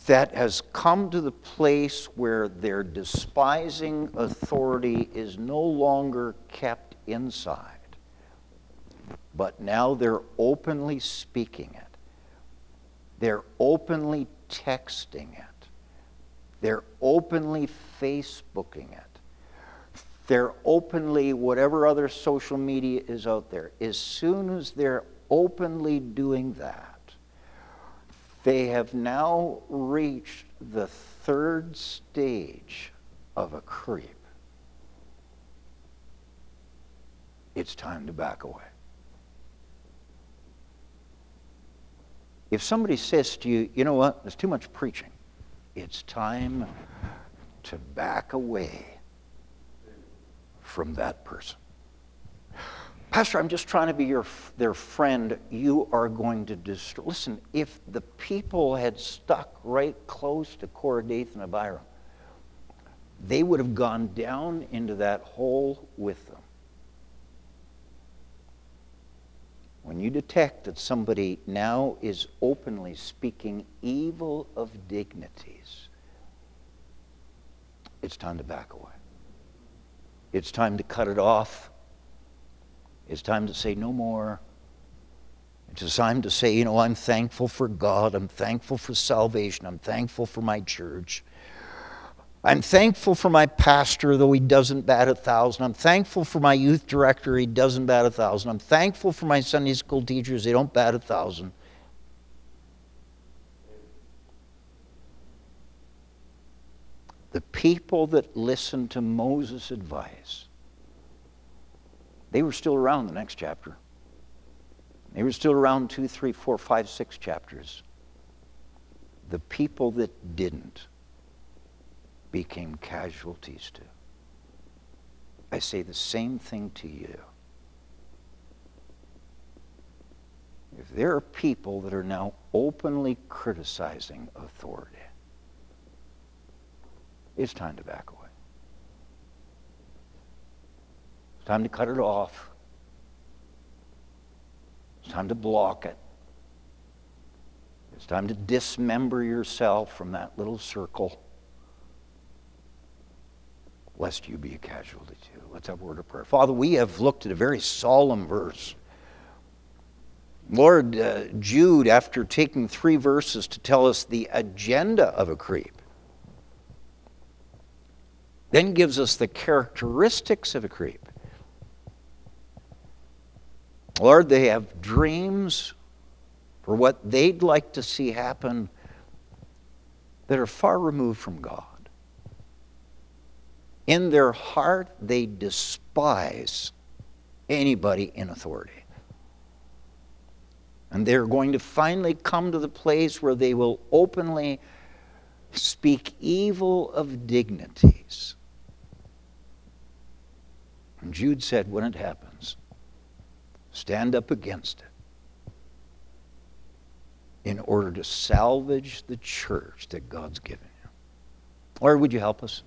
that has come to the place where their despising authority is no longer kept inside, but now they're openly speaking it, they're openly texting it. They're openly Facebooking it. They're openly, whatever other social media is out there. As soon as they're openly doing that, they have now reached the third stage of a creep. It's time to back away. If somebody says to you, you know what, there's too much preaching, it's time to back away from that person. Pastor, I'm just trying to be your, their friend. You are going to destroy. Listen, if the people had stuck right close to Korah, Dathan, and Abiram, they would have gone down into that hole with them. When you detect that somebody now is openly speaking evil of dignities, it's time to back away. It's time to cut it off. It's time to say no more. It's time to say, you know, I'm thankful for God. I'm thankful for salvation. I'm thankful for my church. I'm thankful for my pastor, though he doesn't bat a thousand. I'm thankful for my youth director, he doesn't bat a thousand. I'm thankful for my Sunday school teachers, they don't bat a thousand. The people that listened to Moses' advice, they were still around the next chapter. They were still around two, three, four, five, six chapters. The people that didn't, became casualties to. I say the same thing to you. If there are people that are now openly criticizing authority, it's time to back away. It's time to cut it off. It's time to block it. It's time to dismember yourself from that little circle lest you be a casualty too. Let's have a word of prayer. Father, we have looked at a very solemn verse. Lord, uh, Jude, after taking three verses to tell us the agenda of a creep, then gives us the characteristics of a creep. Lord, they have dreams for what they'd like to see happen that are far removed from God. In their heart, they despise anybody in authority. And they're going to finally come to the place where they will openly speak evil of dignities. And Jude said, when it happens, stand up against it in order to salvage the church that God's given you. Lord, would you help us?